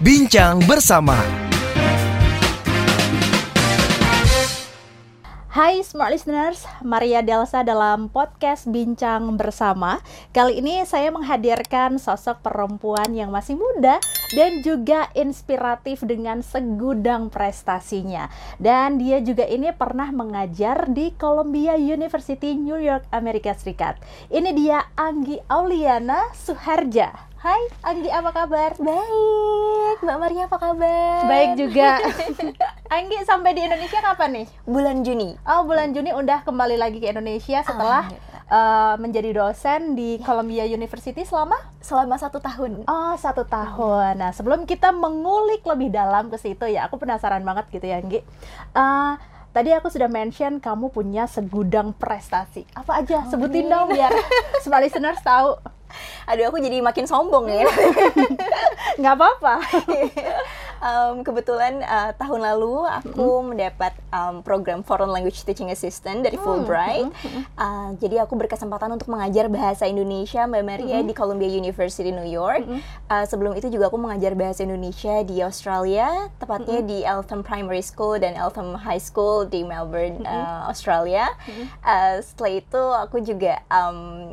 Bincang bersama. Hai smart listeners, Maria Delsa dalam podcast Bincang Bersama. Kali ini saya menghadirkan sosok perempuan yang masih muda dan juga inspiratif dengan segudang prestasinya. Dan dia juga ini pernah mengajar di Columbia University New York, Amerika Serikat. Ini dia Anggi Auliana Suharja. Hai Anggi apa kabar? Baik, Mbak Maria apa kabar? Baik juga. Anggi sampai di Indonesia kapan nih? Bulan Juni. Oh bulan Juni udah kembali lagi ke Indonesia setelah uh, menjadi dosen di Columbia University selama Selama satu tahun. oh satu tahun. Nah sebelum kita mengulik lebih dalam ke situ ya, aku penasaran banget gitu ya, Anggi. Uh, Tadi aku sudah mention kamu punya segudang prestasi. Apa aja? Sebutin dong biar semua listeners tahu. Aduh, aku jadi makin sombong ya. Nggak apa-apa. um, kebetulan uh, tahun lalu aku mendapat um, program Foreign Language Teaching Assistant dari Fulbright. Uh, jadi aku berkesempatan untuk mengajar bahasa Indonesia Mbak Maria di Columbia University New York. Uh, sebelum itu juga aku mengajar bahasa Indonesia di Australia, tepatnya di Eltham Primary School dan Eltham High School di Melbourne, uh, Australia. Uh, setelah itu aku juga um,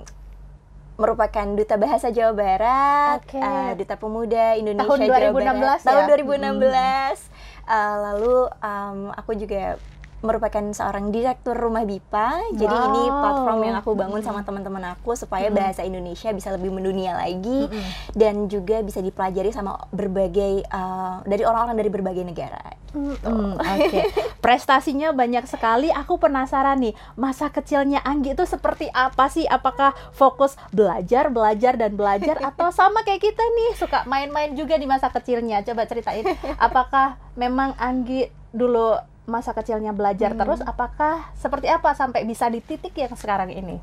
merupakan duta bahasa Jawa Barat, Oke. uh, duta pemuda Indonesia Tahun Jawa 2016 Barat. ya? Tahun 2016. Uh, lalu um, aku juga merupakan seorang direktur rumah BIPA. Jadi ini Wow. platform yang aku bangun sama teman-teman aku supaya bahasa Indonesia bisa lebih mendunia lagi dan juga bisa dipelajari sama berbagai uh, dari orang-orang dari berbagai negara. Hmm, Oke, prestasinya banyak sekali. Aku penasaran nih, masa kecilnya Anggi itu seperti apa sih? Apakah fokus belajar, belajar dan belajar, atau sama kayak kita nih suka main-main juga di masa kecilnya? Coba ceritain. Apakah memang Anggi dulu masa kecilnya belajar terus? Apakah seperti apa sampai bisa di titik yang sekarang ini?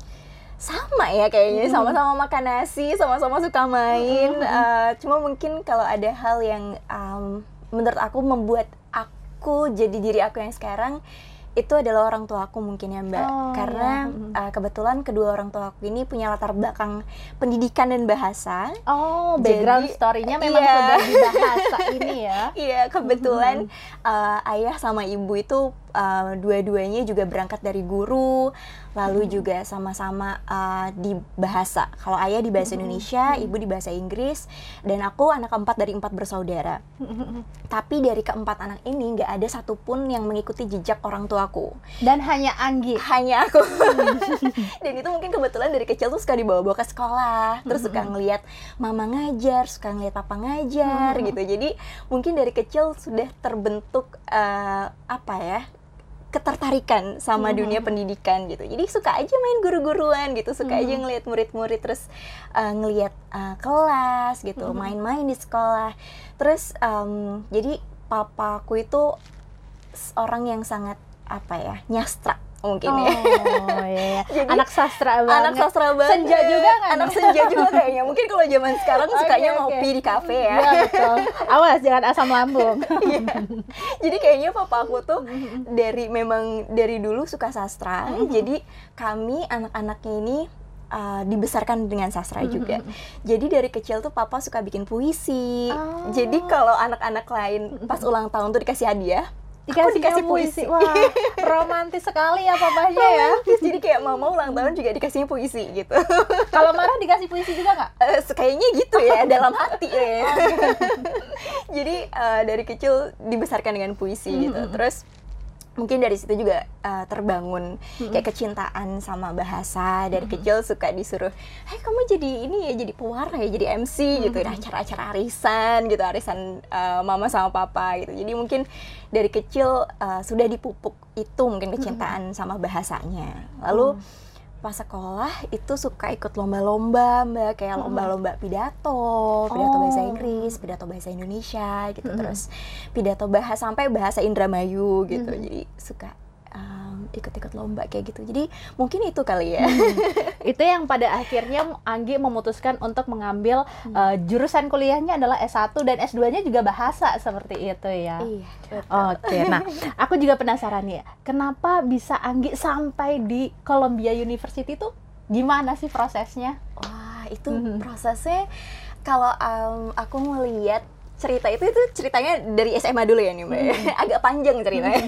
sama ya kayaknya sama-sama makan nasi sama-sama suka main Eh, cuma mungkin kalau ada hal yang um, menurut aku membuat aku jadi diri aku yang sekarang itu adalah orang tua aku mungkin ya mbak. Oh, karena uh, kebetulan kedua orang tua aku ini punya latar belakang pendidikan dan bahasa. Oh, background story-nya memang iya. sudah di bahasa ini ya. Iya, kebetulan uh, ayah sama ibu itu uh, dua-duanya juga berangkat dari guru, lalu juga sama-sama uh, di bahasa. Kalau ayah di bahasa Indonesia, ibu di bahasa Inggris, dan aku anak keempat dari empat bersaudara. Tapi dari keempat anak ini nggak ada satupun yang mengikuti jejak orang tuaku. Dan hanya Anggi. Hanya aku. dan itu mungkin kebetulan dari kecil tuh suka dibawa-bawa ke sekolah, terus suka ngelihat mama ngajar, suka ngelihat papa ngajar gitu. Jadi mungkin dari kecil sudah terbentuk eh, apa ya? Ketertarikan sama dunia pendidikan gitu. Jadi suka aja main guru-guruan gitu, suka aja ngelihat murid-murid terus eh, ngelihat eh, kelas gitu, main-main di sekolah. Terus em, jadi papaku itu orang yang sangat apa ya? nyastra mungkin ya. Oh iya, iya. Jadi, anak sastra banget. Anak sastra banget. Senja juga kan? Anak senja juga kayaknya. Mungkin kalau zaman sekarang Oke, sukanya oke. ngopi di kafe ya. Iya betul. Awas jangan asam lambung. Iya. Jadi kayaknya papa aku tuh dari memang dari dulu suka sastra. Jadi kami anak-anaknya ini uh, dibesarkan dengan sastra juga. Jadi dari kecil tuh papa suka bikin puisi. Oh. Jadi kalau anak-anak lain pas ulang tahun tuh dikasih hadiah, aku dikasih puisi. Wah, romantis sekali ya papanya ya. Romantis. Jadi kayak mama ulang tahun juga dikasihnya puisi gitu. Kalau marah dikasih puisi juga nggak? Eh, kayaknya gitu ya dalam hati ya. Jadi eh, dari kecil dibesarkan dengan puisi gitu. Terus mungkin dari situ juga eh, terbangun kayak kecintaan sama bahasa. Dari kecil suka disuruh, "Hai, kamu jadi ini ya, jadi pewarna ya, jadi MC gitu." Nah, acara-acara arisan gitu, arisan eh, mama sama papa gitu. Jadi mungkin dari kecil eh, sudah dipupuk itu mungkin kecintaan sama bahasanya. Lalu pas sekolah itu suka ikut lomba-lomba mbak. Kayak lomba-lomba pidato pidato bahasa Oh. Inggris pidato bahasa Indonesia gitu terus pidato bahasa sampai bahasa Indramayu gitu. Jadi suka um, ikut-ikut lomba kayak gitu jadi mungkin itu kali ya Itu yang pada akhirnya Anggi memutuskan untuk mengambil eh, jurusan kuliahnya adalah S1 dan S2-nya juga bahasa seperti itu ya. iya. Oke, nah aku juga penasaran nih, kenapa bisa Anggi sampai di Columbia University tuh gimana sih prosesnya? wah itu Mhm. prosesnya kalau um, aku melihat cerita itu itu ceritanya dari SMA dulu ya nih mbak Hmm. agak panjang ceritanya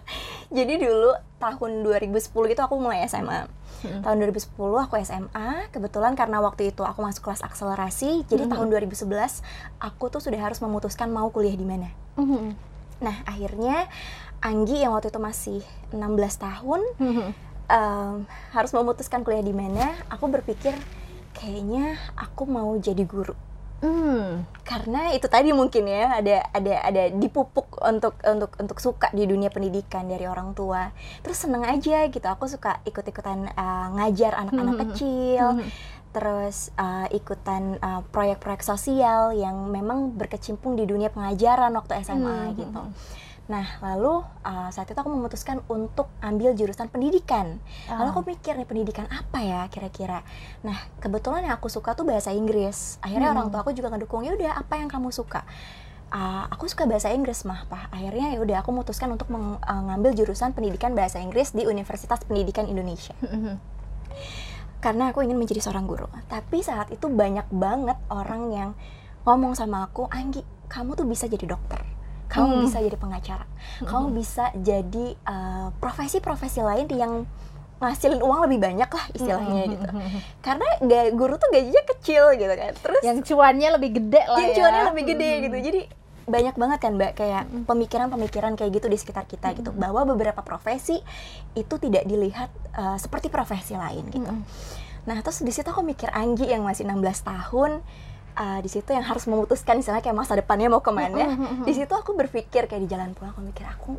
jadi dulu tahun 2010 itu aku mulai SMA Hmm. tahun 2010 aku SMA kebetulan karena waktu itu aku masuk kelas akselerasi jadi Hmm. tahun 2011 aku tuh sudah harus memutuskan mau kuliah di mana Mhm. nah akhirnya Anggi yang waktu itu masih 16 tahun Mhm. em, harus memutuskan kuliah di mana aku berpikir kayaknya aku mau jadi guru Hmm. karena itu tadi mungkin ya ada ada ada dipupuk untuk untuk untuk suka di dunia pendidikan dari orang tua terus seneng aja gitu aku suka ikut ikutan ngajar anak-anak Mhm. kecil Mhm. terus uh, ikutan uh, proyek-proyek sosial yang memang berkecimpung di dunia pengajaran waktu SMA gitu nah lalu uh, saat itu aku memutuskan untuk ambil jurusan pendidikan Lalu aku mikir nih pendidikan apa ya kira-kira. Nah kebetulan yang aku suka tuh bahasa Inggris. Akhirnya Hmm. orang tua aku juga ngedukung ya udah apa yang kamu suka. "Ah, aku suka bahasa Inggris mah pak. Akhirnya ya udah aku memutuskan untuk mengambil jurusan pendidikan bahasa Inggris di Universitas Pendidikan Indonesia. Mhm. Karena aku ingin menjadi seorang guru. Tapi saat itu banyak banget orang yang ngomong sama aku, Anggi, kamu tuh bisa jadi dokter. Kamu Hmm. bisa jadi pengacara. Kamu bisa jadi uh, profesi-profesi lain yang ngasilin uang lebih banyak lah istilahnya Mhm. gitu. Karena ga- guru tuh gajinya kecil gitu kan. Terus yang cuannya lebih gede lah yang ya cuannya lebih gede Mhm. gitu. Jadi banyak banget kan mbak kayak Mm-mm. pemikiran-pemikiran kayak gitu di sekitar kita gitu Mm-mm. bahwa beberapa profesi itu tidak dilihat uh, seperti profesi lain gitu. Mhm. Nah terus di situ aku mikir Anggi yang masih 16 tahun uh, di situ yang harus memutuskan misalnya kayak masa depannya mau ke mana. Di situ aku berpikir kayak di jalan pulang aku mikir aku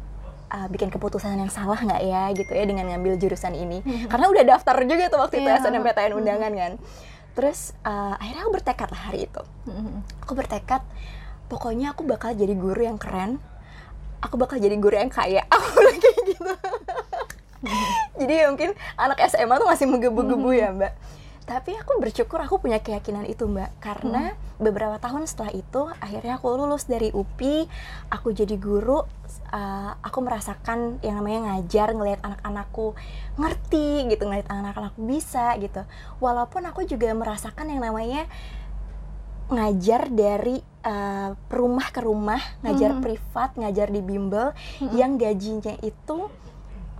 uh, bikin keputusan yang salah nggak ya gitu ya dengan ngambil jurusan ini. Karena udah daftar juga tuh waktu itu Iya. SNMPTN Mhm. undangan kan. Terus uh, akhirnya aku bertekad lah hari itu. Aku bertekad pokoknya aku bakal jadi guru yang keren. Aku bakal jadi guru yang kaya. Aku kayak gitu. Jadi ya mungkin anak SMA tuh masih menggebu-gebu ya mbak. Tapi aku bersyukur aku punya keyakinan itu mbak. Karena beberapa tahun setelah itu akhirnya aku lulus dari UPI. Aku jadi guru. uh, aku merasakan yang namanya ngajar ngelihat anak-anakku ngerti gitu ngelihat anak-anakku bisa gitu. Walaupun aku juga merasakan yang namanya ngajar dari uh, rumah ke rumah, ngajar Mhm. privat, ngajar di bimbel Mhm. yang gajinya itu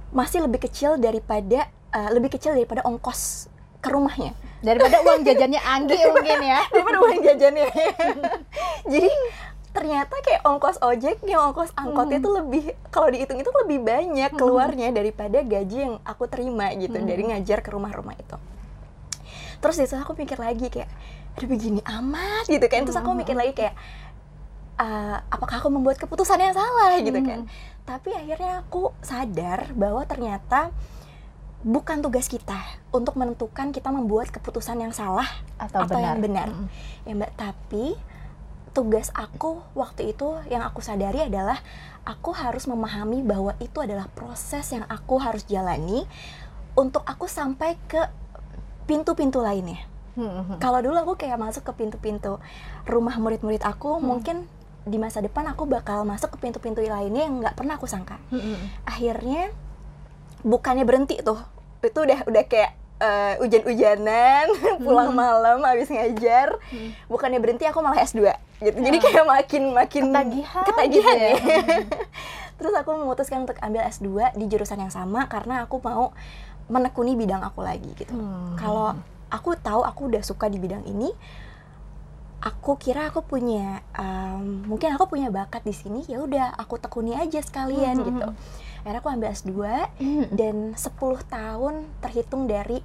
masih lebih kecil daripada uh, lebih kecil daripada ongkos ke rumahnya. Daripada uang jajannya Anggi mungkin ya. Daripada uang jajannya. Jadi ternyata kayak ongkos ojeknya ongkos angkotnya tuh lebih kalau dihitung itu lebih banyak keluarnya daripada gaji yang aku terima gitu Mhm. dari ngajar ke rumah-rumah itu. Terus di aku mikir lagi kayak aduh begini amat gitu kan. Terus aku mikir lagi kayak "Ah, apakah aku membuat keputusan yang salah? gitu kan. Mhm. tapi akhirnya aku sadar bahwa ternyata bukan tugas kita untuk menentukan kita membuat keputusan yang salah atau, Atau yang benar. Mhm. ya mbak tapi tugas aku waktu itu yang aku sadari adalah aku harus memahami bahwa itu adalah proses yang aku harus jalani untuk aku sampai ke pintu-pintu lainnya Mhm. kalau dulu aku kayak masuk ke pintu-pintu rumah murid-murid aku Hmm. mungkin di masa depan aku bakal masuk ke pintu-pintu lainnya yang nggak pernah aku sangka Mhm. akhirnya bukannya berhenti tuh itu udah udah kayak eh, hujan-hujanan pulang Hmm. malam habis ngajar Hmm. bukannya berhenti aku malah S2 gitu jadi Ah. kayak makin makin Ketagihan ketagihan gitu ya. ya terus aku memutuskan untuk ambil S2 di jurusan yang sama karena aku mau menekuni bidang aku lagi gitu Hmm. kalau aku tahu aku udah suka di bidang ini aku kira aku punya um, mungkin aku punya bakat di sini ya udah aku tekuni aja sekalian Mhm. gitu akhirnya aku ambil S2 Mhm. dan 10 tahun terhitung dari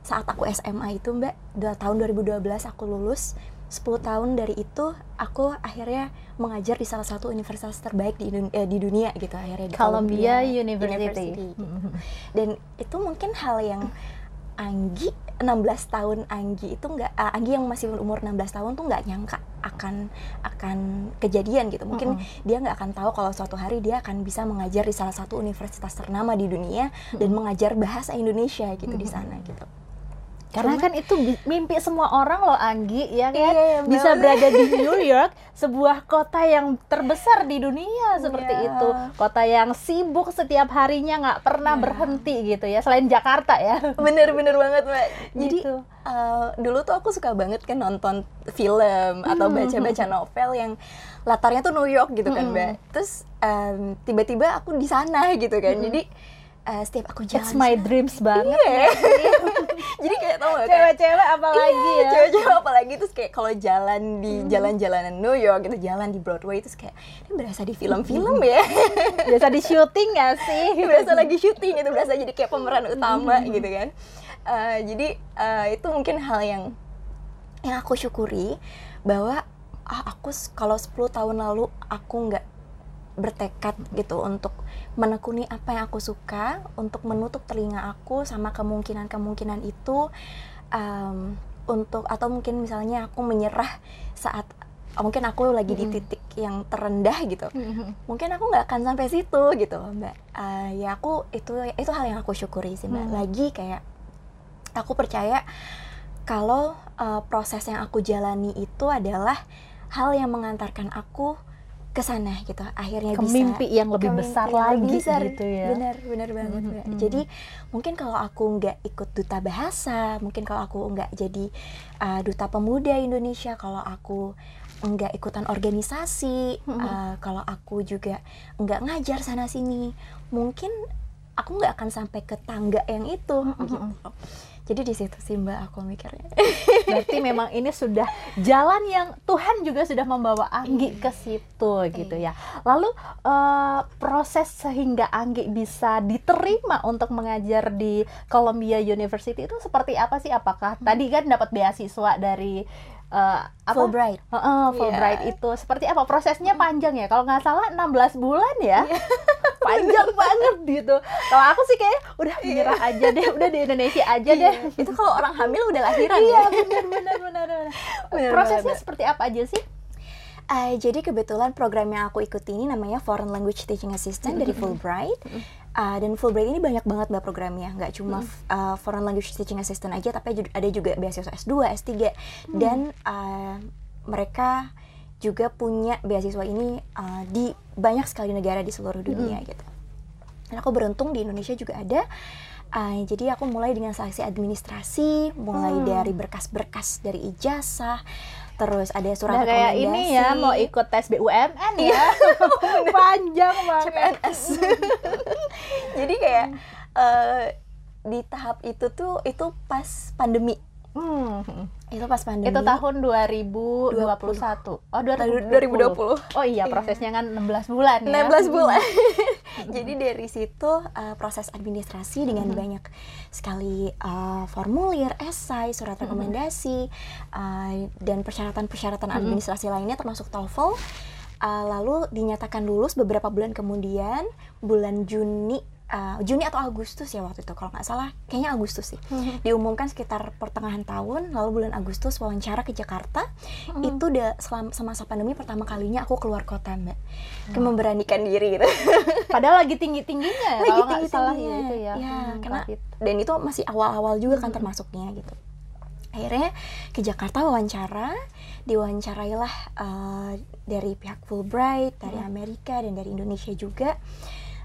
saat aku SMA itu mbak dua tahun 2012 aku lulus 10 tahun dari itu aku akhirnya mengajar di salah satu universitas terbaik di, eh, di dunia gitu akhirnya di Columbia Columbia University. gitu. Mhm. dan itu mungkin hal yang Anggi 16 tahun Anggi itu nggak ah, Anggi yang masih umur 16 tahun tuh nggak nyangka akan akan kejadian gitu mungkin Mhm. dia nggak akan tahu kalau suatu hari dia akan bisa mengajar di salah satu universitas ternama di dunia dan mengajar bahasa Indonesia gitu di Mhm. sana gitu Karena Cuma- kan itu mimpi semua orang loh Anggi ya kan Iya, iya, bisa berada di New York sebuah kota yang terbesar di dunia seperti Iya. itu kota yang sibuk setiap harinya nggak pernah Iya. berhenti gitu ya selain Jakarta ya bener-bener banget mbak jadi Gitu. eh, dulu tuh aku suka banget kan nonton film atau Hmm. baca-baca novel yang latarnya tuh New York gitu kan Hmm. mbak terus em, tiba-tiba aku di sana gitu kan jadi eh, setiap aku jalan It's my dreams banget Iya. jadi kayak tau gak cewek-cewek apalagi Iya, ya. cewek-cewek apalagi. Terus kayak kalau jalan di jalan-jalanan New York gitu jalan di Broadway terus kayak ini berasa di film-film ya. Biasa di syuting nggak sih? Berasa lagi syuting itu berasa jadi kayak pemeran utama gitu kan. Eh, jadi eh, itu mungkin hal yang yang aku syukuri bahwa ah, aku kalau 10 tahun lalu aku nggak bertekad gitu untuk menekuni apa yang aku suka untuk menutup telinga aku sama kemungkinan-kemungkinan itu em, untuk atau mungkin misalnya aku menyerah saat mungkin aku lagi di Mm-mm. titik yang terendah gitu mungkin aku nggak akan sampai situ gitu mbak Eh, ya aku itu itu hal yang aku syukuri sih mbak Hmm. lagi kayak aku percaya kalau eh, proses yang aku jalani itu adalah hal yang mengantarkan aku ke sana gitu akhirnya ke bisa mimpi yang lebih besar yang lagi lebih besar. gitu ya benar benar banget Mbak. mhm. jadi mungkin kalau aku nggak ikut duta bahasa mungkin kalau aku nggak jadi uh, duta pemuda Indonesia kalau aku nggak ikutan organisasi Mhm. uh, kalau aku juga nggak ngajar sana sini mungkin aku nggak akan sampai ke tangga yang itu. Gitu. Jadi di situ sih mbak aku mikirnya. Berarti memang ini sudah jalan yang Tuhan juga sudah membawa Anggi ke situ gitu ya. Lalu eh, proses sehingga Anggi bisa diterima untuk mengajar di Columbia University itu seperti apa sih? Apakah tadi kan dapat beasiswa dari eh, apa? Fulbright Heeh, Fulbright Iya. itu. Seperti apa? Prosesnya panjang ya? Kalau nggak salah 16 bulan ya? Panjang banget gitu. Kalau aku sih kayak udah menyerah aja deh. Udah di Indonesia aja deh. Iya. itu kalau orang hamil udah lahiran iya ya. benar benar benar prosesnya banget. seperti apa aja sih? Eh, jadi kebetulan program yang aku ikuti ini namanya Foreign Language Teaching Assistant dari Fulbright. Uh, dan Fulbright ini banyak banget mbak programnya, nggak cuma uh, Foreign Language Teaching Assistant aja, tapi ada juga beasiswa S2, S3, dan uh, mereka juga punya beasiswa ini uh, di banyak sekali negara di seluruh dunia gitu. Dan aku beruntung di Indonesia juga ada. Uh, jadi aku mulai dengan seleksi administrasi, mulai Hmm. dari berkas-berkas dari ijazah, terus ada surat Udah kayak ini ya mau ikut tes BUMN ya panjang banget CPNS. Jadi kayak eh, di tahap itu tuh itu pas pandemi. Hmm. Itu pas pandemi. itu tahun 2021 oh 2020 2020. oh iya prosesnya kan 16 bulan ya 16 bulan. Jadi dari situ eh, proses administrasi dengan banyak sekali eh, formulir, esai, surat rekomendasi eh, dan persyaratan-persyaratan administrasi lainnya termasuk TOEFL. Eh, lalu dinyatakan lulus beberapa bulan kemudian bulan Juni eh, Juni atau Agustus ya waktu itu kalau nggak salah kayaknya Agustus sih Mhm. diumumkan sekitar pertengahan tahun lalu bulan Agustus wawancara ke Jakarta Mhm. itu udah selama semasa pandemi pertama kalinya aku keluar kota mbak Kayak memberanikan diri gitu padahal lagi tinggi tingginya ya Lagi tinggi-tingginya. salah ya itu ya Iya, Hmm, karena- COVID. dan itu masih awal-awal juga kan Mhm. termasuknya gitu akhirnya ke Jakarta wawancara diwancarailah eh, dari pihak Fulbright dari Mhm. Amerika dan dari Indonesia juga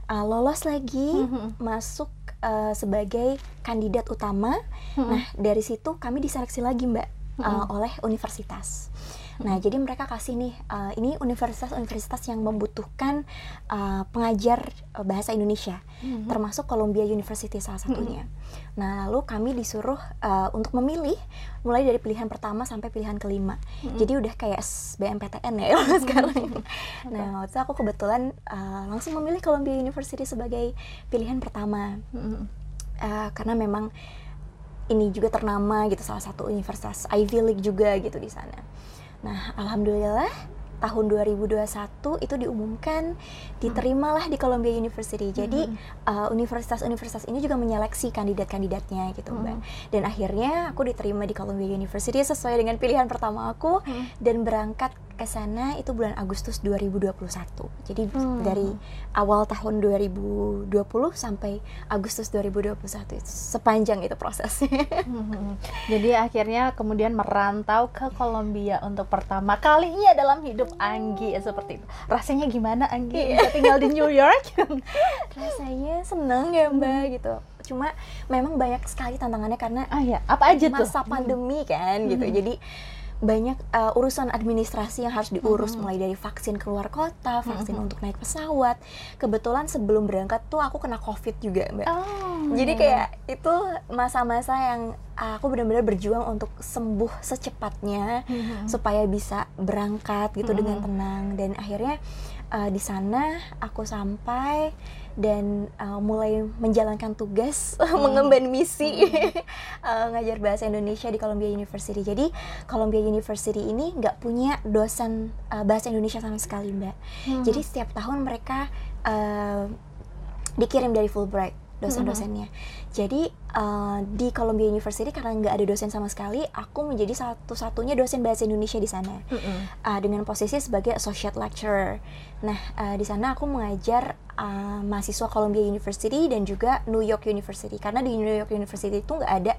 Eh, lolos lagi Mhm. masuk eh, sebagai kandidat utama Mhm. Nah, dari situ kami diseleksi lagi, Mbak, uh, Mm-mm. oleh universitas. Nah, jadi mereka kasih nih, uh, ini universitas-universitas yang membutuhkan uh, pengajar uh, bahasa Indonesia, Mhm. termasuk Columbia University salah satunya. Nah, lalu kami disuruh uh, untuk memilih mulai dari pilihan pertama sampai pilihan kelima. Mhm. Jadi udah kayak SBMPTN ya kalau sekarang. Nah, waktu itu aku kebetulan uh, langsung memilih Columbia University sebagai pilihan pertama Mhm. uh, karena memang ini juga ternama gitu salah satu universitas Ivy League juga gitu di sana. Nah, alhamdulillah tahun 2021 itu diumumkan diterimalah di Columbia University. Jadi Mhm. uh, universitas-universitas ini juga menyeleksi kandidat-kandidatnya gitu, Mbak. Mhm. Dan akhirnya aku diterima di Columbia University sesuai dengan pilihan pertama aku Mhm. dan berangkat ke sana itu bulan Agustus 2021. Jadi Hmm. dari awal tahun 2020 sampai Agustus 2021 itu sepanjang itu prosesnya. Mhm. Jadi akhirnya kemudian merantau ke Kolombia untuk pertama kalinya dalam hidup Anggi seperti itu. Rasanya gimana Anggi Iya. bisa tinggal di New York? Rasanya seneng ya Mbak gitu. Cuma memang banyak sekali tantangannya karena ah ya, apa aja tuh? masa pandemi kan gitu. Mhm. Jadi banyak uh, urusan administrasi yang harus diurus Mhm. mulai dari vaksin keluar kota, vaksin Mhm. untuk naik pesawat. Kebetulan sebelum berangkat tuh aku kena Covid juga, Mbak. Oh, Jadi iya. kayak itu masa-masa yang aku benar-benar berjuang untuk sembuh secepatnya Mhm. supaya bisa berangkat gitu Mhm. dengan tenang dan akhirnya uh, di sana aku sampai dan uh, mulai menjalankan tugas mengemban misi uh, ngajar bahasa Indonesia di Columbia University. Jadi Columbia University ini nggak punya dosen uh, bahasa Indonesia sama sekali, Mbak. Mhm. Jadi setiap tahun mereka uh, dikirim dari Fulbright dosen-dosennya. Jadi uh, di Columbia University karena nggak ada dosen sama sekali, aku menjadi satu-satunya dosen bahasa Indonesia di sana Mhm. uh, dengan posisi sebagai associate lecturer. Nah uh, di sana aku mengajar uh, mahasiswa Columbia University dan juga New York University karena di New York University itu nggak ada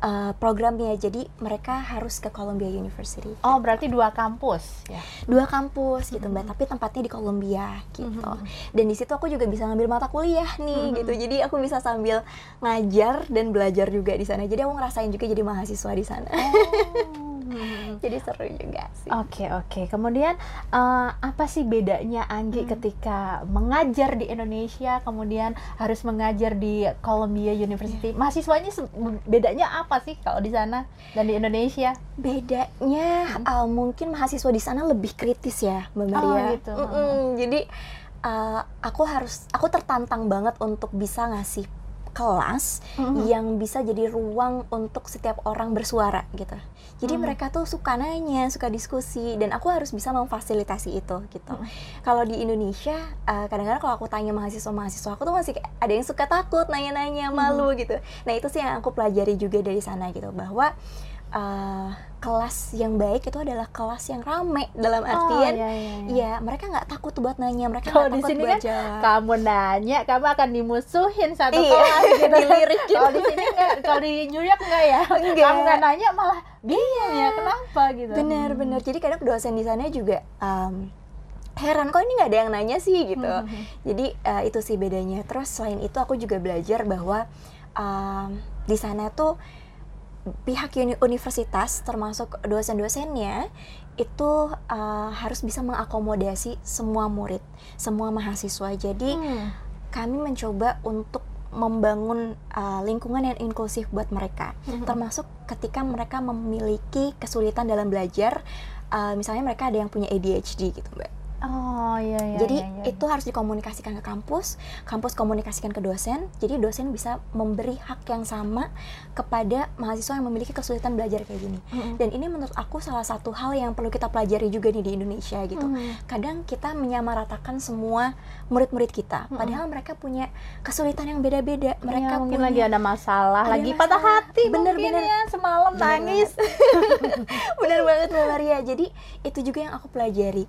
uh, programnya, jadi mereka harus ke Columbia University. Oh, berarti dua kampus ya. Dua kampus gitu mbak, tapi tempatnya di Columbia gitu. Mhm. Dan di situ aku juga bisa ngambil mata kuliah nih Mhm. gitu. Jadi aku bisa sambil ngajar dan belajar juga di sana. Jadi aku ngerasain juga jadi mahasiswa di sana. Oh. Jadi seru juga sih. Oke oke. Kemudian eh, apa sih bedanya Anggi Hmm. ketika mengajar di Indonesia, kemudian harus mengajar di Columbia University? Iya. Mahasiswanya bedanya apa sih kalau di sana dan di Indonesia? Bedanya uh, mungkin mahasiswa di sana lebih kritis ya, Mbak Maria. gitu. Mm-mm. Jadi uh, aku harus, aku tertantang banget untuk bisa ngasih kelas Mhm. yang bisa jadi ruang untuk setiap orang bersuara gitu. Jadi Hmm. mereka tuh suka nanya, suka diskusi, dan aku harus bisa memfasilitasi itu gitu. Hmm. Kalau di Indonesia, uh, kadang-kadang kalau aku tanya mahasiswa-mahasiswa aku tuh masih ada yang suka takut, nanya-nanya, Hmm. malu gitu. Nah itu sih yang aku pelajari juga dari sana gitu, bahwa uh, kelas yang baik itu adalah kelas yang rame dalam artian. Oh, iya, iya, iya. Ya, mereka nggak takut buat nanya, mereka Kalau nggak di takut sini buat kan jawab. Kamu nanya, kamu akan dimusuhin satu Iya, kelas gitu. dilirik gitu. Kalau di sini kalau di New York enggak ya? Enggak. Kamu nggak nanya malah bingung ya, kenapa gitu. Bener Hmm. bener. Jadi kadang dosen di sana juga um, heran kok ini nggak ada yang nanya sih gitu. Hmm. Jadi uh, itu sih bedanya. Terus selain itu aku juga belajar bahwa um, di sana tuh pihak uni- universitas termasuk dosen-dosennya itu uh, harus bisa mengakomodasi semua murid, semua mahasiswa. Jadi Hmm. kami mencoba untuk membangun uh, lingkungan yang inklusif buat mereka Mhm. termasuk ketika mereka memiliki kesulitan dalam belajar uh, misalnya mereka ada yang punya ADHD gitu mbak Oh iya iya. jadi iya, iya. itu harus dikomunikasikan ke kampus kampus komunikasikan ke dosen jadi dosen bisa memberi hak yang sama kepada mahasiswa yang memiliki kesulitan belajar kayak gini Mhm. dan ini menurut aku salah satu hal yang perlu kita pelajari juga nih di Indonesia gitu Mhm. kadang kita menyamaratakan semua murid-murid kita Mm-mm. padahal mereka punya kesulitan yang beda-beda mereka Iya, mungkin punya lagi ada masalah, ada lagi patah masalah. hati Bener, mungkin bener. ya semalam Bener nangis. benar banget Mbak Maria jadi itu juga yang aku pelajari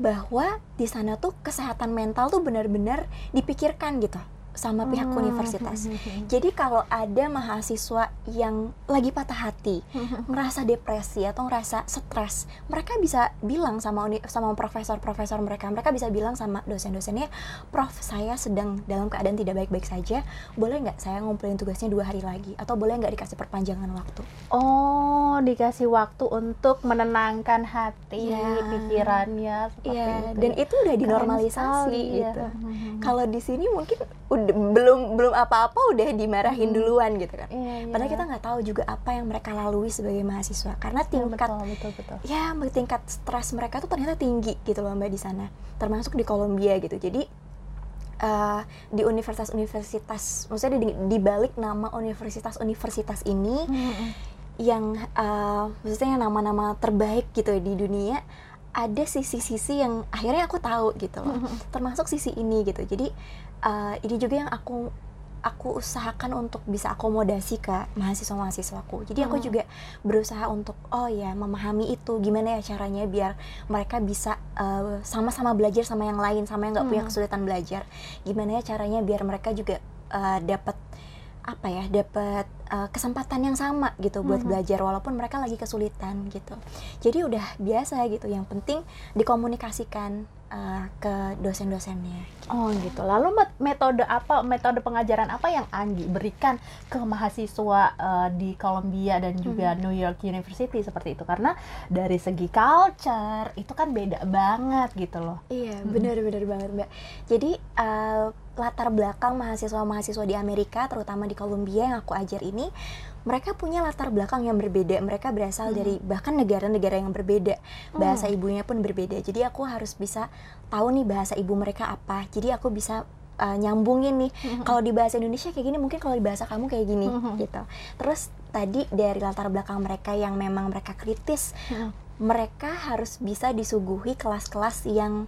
bahwa di sana tuh kesehatan mental tuh benar-benar dipikirkan gitu sama pihak Hmm. universitas jadi kalau ada mahasiswa yang lagi patah hati ngerasa depresi atau ngerasa stres, mereka bisa bilang sama uni- sama profesor-profesor mereka, mereka bisa bilang sama dosen-dosennya, Prof saya sedang dalam keadaan tidak baik-baik saja, boleh nggak saya ngumpulin tugasnya dua hari lagi, atau boleh nggak dikasih perpanjangan waktu? Oh, dikasih waktu untuk menenangkan hati, Iya. pikirannya seperti Iya, itu. dan ya. itu udah dinormalisasi sekali, ya. gitu. Mhm. Kalau di sini mungkin udah belum belum apa-apa udah dimarahin Hmm. duluan gitu kan. Iya, iya. Padahal kita nggak tahu juga apa yang mereka lalui sebagai mahasiswa, karena Iya, tingkat betul, betul, betul. ya tingkat stres mereka tuh ternyata tinggi gitu loh mbak di sana termasuk di Kolombia gitu jadi eh, di universitas-universitas maksudnya di, di balik nama universitas-universitas ini Mhm. yang eh, maksudnya nama-nama terbaik gitu di dunia ada sisi-sisi yang akhirnya aku tahu gitu loh Mhm. termasuk sisi ini gitu jadi eh, ini juga yang aku aku usahakan untuk bisa akomodasi ke mahasiswa-mahasiswaku. Jadi aku Hmm. juga berusaha untuk oh ya memahami itu gimana ya caranya biar mereka bisa eh, sama-sama belajar sama yang lain sama yang nggak punya Hmm. kesulitan belajar. Gimana ya caranya biar mereka juga eh, dapat apa ya dapat eh, kesempatan yang sama gitu buat Mhm. belajar walaupun mereka lagi kesulitan gitu. Jadi udah biasa gitu. Yang penting dikomunikasikan eh, ke dosen-dosennya. Oh gitu. Lalu met- metode apa, metode pengajaran apa yang Anggi berikan ke mahasiswa eh, di Columbia dan juga New York University seperti itu? Karena dari segi culture itu kan beda banget gitu loh. Iya, Mm-mm. benar-benar banget, Mbak. Jadi eh, latar belakang mahasiswa-mahasiswa di Amerika, terutama di Columbia yang aku ajar ini, mereka punya latar belakang yang berbeda. Mereka berasal Mhm. dari bahkan negara-negara yang berbeda. Bahasa Hmm. ibunya pun berbeda. Jadi aku harus bisa tahu nih bahasa ibu mereka apa. Jadi aku bisa eh, nyambungin nih. Kalau di bahasa Indonesia kayak gini, mungkin kalau di bahasa kamu kayak gini, Mhm. gitu. Terus tadi dari latar belakang mereka yang memang mereka kritis, Mhm. mereka harus bisa disuguhi kelas-kelas yang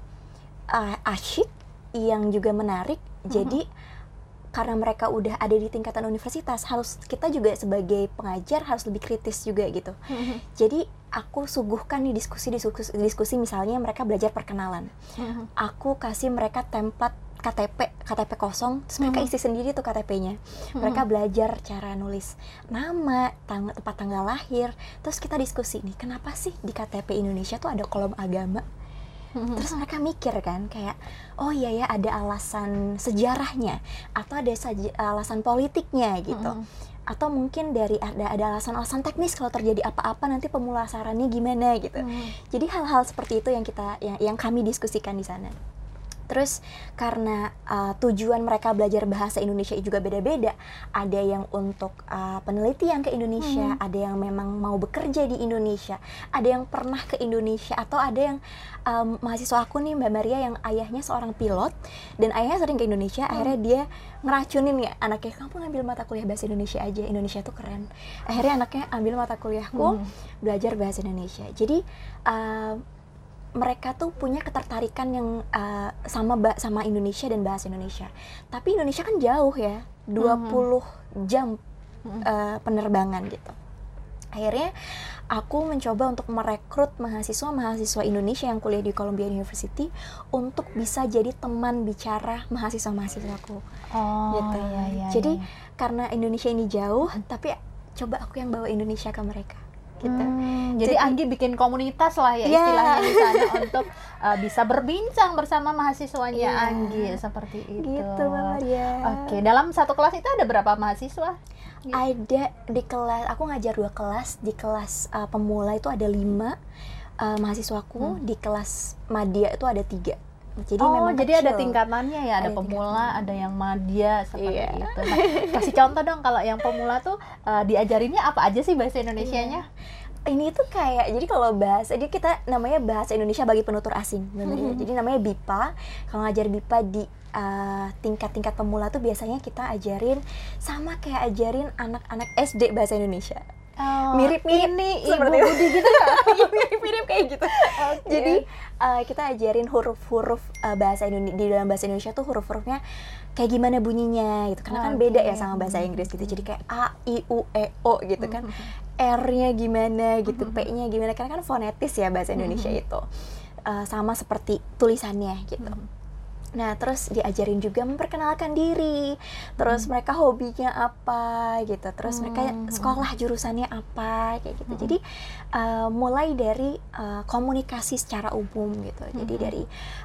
uh, asyik, yang juga menarik. Jadi karena mereka udah ada di tingkatan universitas, harus kita juga sebagai pengajar harus lebih kritis juga gitu. Jadi aku suguhkan nih diskusi-diskusi diskusi misalnya mereka belajar perkenalan. Aku kasih mereka template KTP, KTP kosong, terus mereka Mhm. isi sendiri tuh KTP-nya. Mereka belajar cara nulis nama, tang tempat tanggal lahir, terus kita diskusi nih, kenapa sih di KTP Indonesia tuh ada kolom agama? Terus mereka mikir kan kayak oh iya ya ada alasan sejarahnya atau ada alasan politiknya gitu. Atau mungkin dari ada ada alasan-alasan teknis kalau terjadi apa-apa nanti pemulasarannya gimana gitu. Jadi hal-hal seperti itu yang kita yang, yang kami diskusikan di sana. Terus karena uh, tujuan mereka belajar bahasa Indonesia juga beda-beda, ada yang untuk uh, penelitian ke Indonesia, ada yang memang mau bekerja di Indonesia, ada yang pernah ke Indonesia, atau ada yang um, mahasiswa aku nih Mbak Maria yang ayahnya seorang pilot dan ayahnya sering ke Indonesia, akhirnya dia ngeracunin ya anaknya kamu ngambil mata kuliah bahasa Indonesia aja, Indonesia tuh keren. Akhirnya anaknya ambil mata kuliahku Hmm. belajar bahasa Indonesia. Jadi uh, mereka tuh punya ketertarikan yang uh, sama sama Indonesia dan bahasa Indonesia. Tapi Indonesia kan jauh ya, 20 jam Mhm. uh, penerbangan gitu. Akhirnya aku mencoba untuk merekrut mahasiswa-mahasiswa Indonesia yang kuliah di Columbia University untuk bisa jadi teman bicara mahasiswa-mahasiswaku Oh, gitu. iya, iya, Jadi iya. karena Indonesia ini jauh, tapi coba aku yang bawa Indonesia ke mereka gitu. Hmm, jadi, Jadi- Anggi bikin komunitas lah ya Iya. istilahnya di sana untuk uh, bisa berbincang bersama mahasiswanya Iya. Anggi seperti itu. Gitu, Mbak Maria. Oke, dalam satu kelas itu ada berapa mahasiswa? Ada di kelas, aku ngajar dua kelas. Di kelas uh, pemula itu ada lima uh, mahasiswaku. Di kelas madya itu ada tiga. Jadi oh, memang jadi ada kecil. tingkatannya ya, ada, Ada pemula, ada yang madya seperti Iya. itu. Nah, kasih contoh dong kalau yang pemula tuh uh, diajarinnya apa aja sih bahasa Indonesianya? Ini tuh kayak jadi kalau bahasa jadi kita namanya bahasa Indonesia bagi penutur asing, Mbak Maria. Mhm. Jadi namanya BIPA. Kalau ngajar BIPA di uh, tingkat-tingkat pemula tuh biasanya kita ajarin sama kayak ajarin anak-anak SD bahasa Indonesia. Oh, Mirip-mirip ini seperti Ibu itu. Budi gitu ya? Iya, mirip-mirip kayak gitu. Jadi uh, kita ajarin huruf-huruf uh, bahasa Indonesia di dalam bahasa Indonesia tuh huruf-hurufnya kayak gimana bunyinya gitu. Karena kan beda ya sama bahasa Inggris gitu. Jadi kayak A, I, U, E, O gitu kan. Mhm. R-nya gimana gitu, Mhm. P-nya gimana. Karena kan fonetis ya bahasa Indonesia Mhm. itu. Uh, sama seperti tulisannya gitu. Nah, terus diajarin juga memperkenalkan diri. Terus mereka hobinya apa gitu. Terus mereka Hmm. sekolah jurusannya apa kayak gitu. Hmm. Jadi uh, mulai dari uh, komunikasi secara umum gitu. Jadi Hmm. dari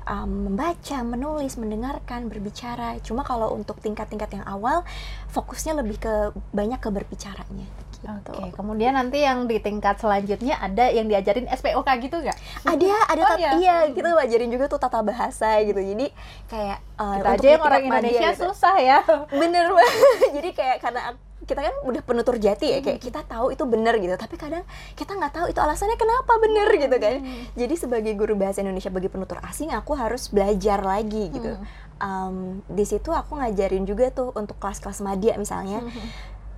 um, membaca, menulis, mendengarkan, berbicara. Cuma kalau untuk tingkat-tingkat yang awal fokusnya lebih ke banyak ke berbicaranya gitu. Oke, kemudian nanti yang di tingkat selanjutnya ada yang diajarin SPOK gitu nggak? Ada ada Oh, iya. iya kita ajarin juga tuh tata bahasa gitu. Jadi kayak uh, Kita aja yang orang Indonesia gitu. susah ya. bener banget jadi kayak karena kita kan udah penutur jati ya Hmm. kayak kita tahu itu bener gitu tapi kadang kita nggak tahu itu alasannya kenapa bener gitu kan Hmm. jadi sebagai guru bahasa Indonesia bagi penutur asing aku harus belajar lagi gitu Hmm. Em, di situ aku ngajarin juga tuh untuk kelas-kelas madya misalnya Hmm.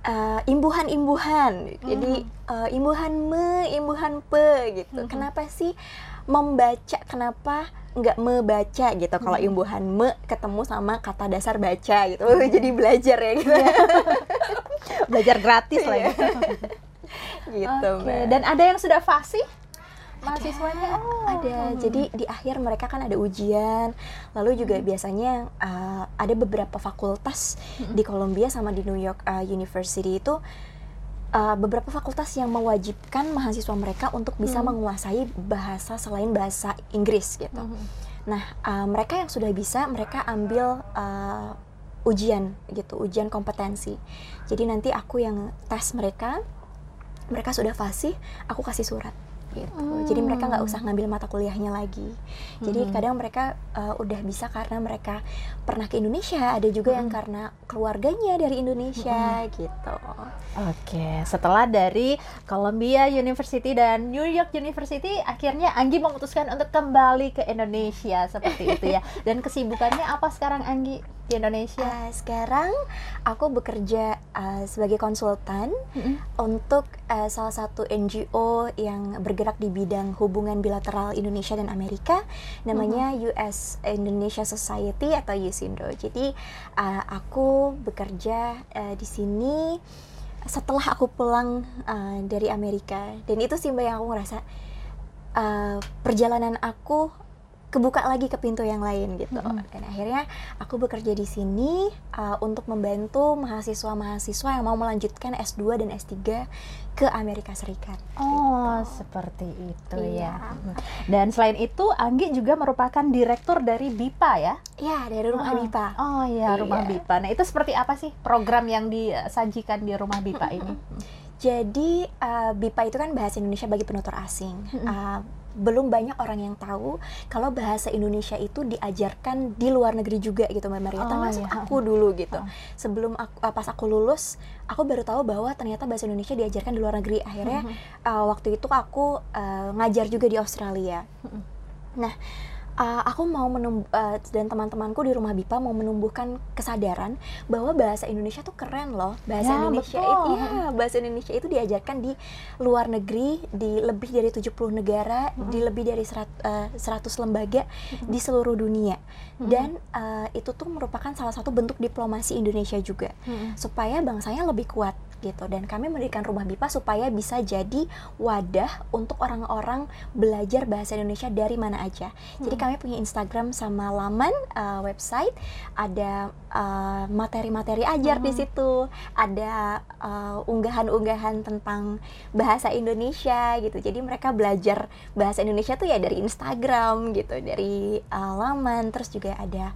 Uh, imbuhan-imbuhan. Jadi uh, imbuhan me, imbuhan pe gitu. Kenapa sih membaca? Kenapa nggak membaca gitu? Kalau imbuhan me ketemu sama kata dasar baca gitu. Jadi belajar ya gitu. belajar gratis lah ya. gitu, Oke, Mbak. Dan ada yang sudah fasih? Mahasiswanya oh. ada jadi di akhir mereka kan ada ujian lalu juga hmm. biasanya uh, ada beberapa fakultas hmm. di Columbia sama di New York uh, University itu uh, beberapa fakultas yang mewajibkan mahasiswa mereka untuk bisa hmm. menguasai bahasa selain bahasa Inggris gitu hmm. nah uh, mereka yang sudah bisa mereka ambil uh, ujian gitu ujian kompetensi jadi nanti aku yang tes mereka mereka sudah fasih aku kasih surat gitu. Hmm. Jadi mereka nggak usah ngambil mata kuliahnya lagi. Jadi hmm. kadang mereka uh, udah bisa karena mereka pernah ke Indonesia, ada juga hmm. yang karena keluarganya dari Indonesia hmm. gitu. Oke, setelah dari Columbia University dan New York University, akhirnya Anggi memutuskan untuk kembali ke Indonesia seperti itu ya. Dan kesibukannya apa sekarang Anggi? Di Indonesia? Uh, sekarang aku bekerja uh, sebagai konsultan mm-hmm. untuk uh, salah satu NGO yang bergerak di bidang hubungan bilateral Indonesia dan Amerika, namanya mm-hmm. US Indonesia Society atau USINDO. Jadi uh, aku bekerja uh, di sini setelah aku pulang uh, dari Amerika dan itu sih mbak yang aku ngerasa uh, perjalanan aku kebuka lagi ke pintu yang lain gitu. Mm-hmm. Dan akhirnya aku bekerja di sini uh, untuk membantu mahasiswa-mahasiswa yang mau melanjutkan S2 dan S3 ke Amerika Serikat. Oh, gitu. seperti itu ya. iya. ya. Dan selain itu Anggi juga merupakan direktur dari BIPA ya? Iya, dari Rumah oh. BIPA. Oh iya, Rumah iya. BIPA. Nah, itu seperti apa sih program yang disajikan di Rumah BIPA ini? Jadi uh, BIPA itu kan bahasa Indonesia bagi penutur asing. Uh, belum banyak orang yang tahu kalau bahasa Indonesia itu diajarkan di luar negeri juga gitu Mbak Maria. Oh, Termasuk iya. aku dulu gitu. Oh. Sebelum aku eh, pas aku lulus, aku baru tahu bahwa ternyata bahasa Indonesia diajarkan di luar negeri. Akhirnya uh, waktu itu aku uh, ngajar juga di Australia. Nah, uh, aku mau menumbuh uh, dan teman-temanku di rumah Bipa mau menumbuhkan kesadaran bahwa bahasa Indonesia tuh keren loh bahasa ya, Indonesia betul. itu ya bahasa Indonesia itu diajarkan di luar negeri di lebih dari 70 negara hmm. di lebih dari serat, uh, 100 lembaga hmm. di seluruh dunia hmm. dan uh, itu tuh merupakan salah satu bentuk diplomasi Indonesia juga hmm. supaya bangsanya lebih kuat gitu dan kami mendirikan rumah BIPA supaya bisa jadi wadah untuk orang-orang belajar bahasa Indonesia dari mana aja. Hmm. Jadi kami punya Instagram sama laman uh, website, ada uh, materi-materi ajar hmm. di situ, ada uh, unggahan-unggahan tentang bahasa Indonesia gitu. Jadi mereka belajar bahasa Indonesia tuh ya dari Instagram gitu, dari uh, laman, terus juga ada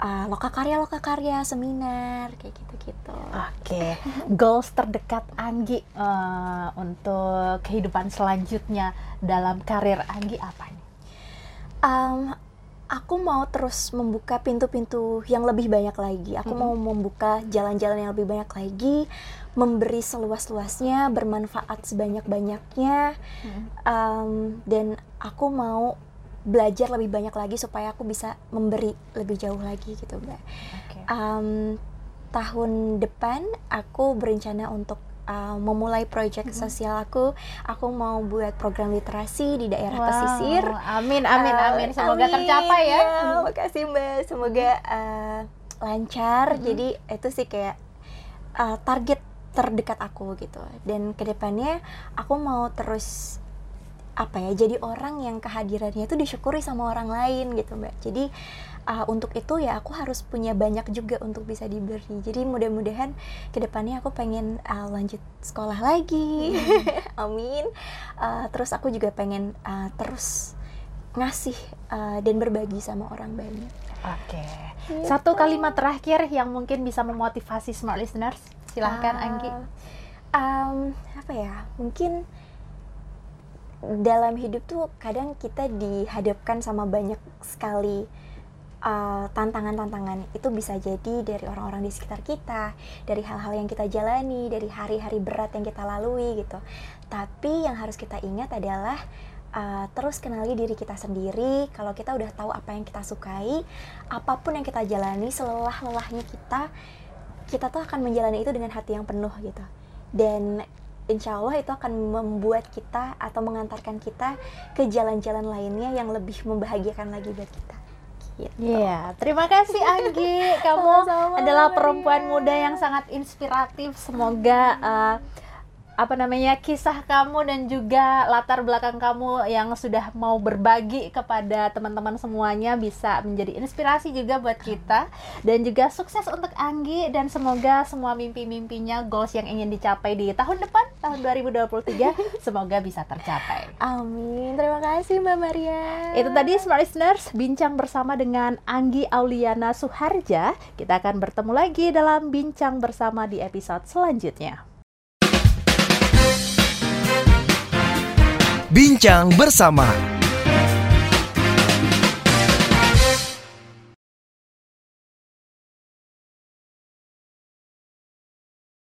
uh, loka karya loka karya seminar kayak gitu gitu oke okay. goals terdekat Anggi uh, untuk kehidupan selanjutnya dalam karir Anggi apa nih um, aku mau terus membuka pintu-pintu yang lebih banyak lagi aku mm -hmm. mau membuka jalan-jalan yang lebih banyak lagi memberi seluas-luasnya bermanfaat sebanyak-banyaknya mm -hmm. um, dan aku mau belajar lebih banyak lagi supaya aku bisa memberi lebih jauh lagi gitu mbak. Okay. Um, tahun depan aku berencana untuk uh, memulai proyek mm-hmm. sosial aku. Aku mau buat program literasi di daerah wow. pesisir. Amin, amin, uh, amin. Semoga amin, tercapai ya. ya. Makasih mbak. Semoga uh, lancar. Mm-hmm. Jadi itu sih kayak uh, target terdekat aku gitu. Dan ke depannya aku mau terus apa ya jadi orang yang kehadirannya itu disyukuri sama orang lain gitu mbak. Jadi uh, untuk itu ya aku harus punya banyak juga untuk bisa diberi. Jadi mudah-mudahan ke depannya aku pengen uh, lanjut sekolah lagi. Hmm. amin. Uh, terus aku juga pengen uh, terus ngasih uh, dan berbagi sama orang banyak. Oke. Okay. Gitu. satu kalimat terakhir yang mungkin bisa memotivasi smart listeners. Silahkan uh, Anggi. um, apa ya mungkin dalam hidup tuh kadang kita dihadapkan sama banyak sekali uh, tantangan-tantangan itu bisa jadi dari orang-orang di sekitar kita, dari hal-hal yang kita jalani, dari hari-hari berat yang kita lalui gitu. Tapi yang harus kita ingat adalah uh, terus kenali diri kita sendiri. Kalau kita udah tahu apa yang kita sukai, apa pun yang kita jalani, selelah-lelahnya kita, kita tuh akan menjalani itu dengan hati yang penuh gitu dan insya Allah itu akan membuat kita atau mengantarkan kita ke jalan-jalan lainnya yang lebih membahagiakan lagi buat kita Iya, yeah. terima kasih Anggi. Kamu Sama-sama, adalah perempuan muda yang sangat inspiratif. Semoga uh, apa namanya kisah kamu dan juga latar belakang kamu yang sudah mau berbagi kepada teman-teman semuanya bisa menjadi inspirasi juga buat kita dan juga sukses untuk Anggi dan semoga semua mimpi-mimpinya goals yang ingin dicapai di tahun depan tahun 2023 semoga bisa tercapai. Amin. Terima kasih Mbak Maria. Itu tadi Smart Listeners bincang bersama dengan Anggi Auliana Suharja. Kita akan bertemu lagi dalam bincang bersama di episode selanjutnya. Bincang bersama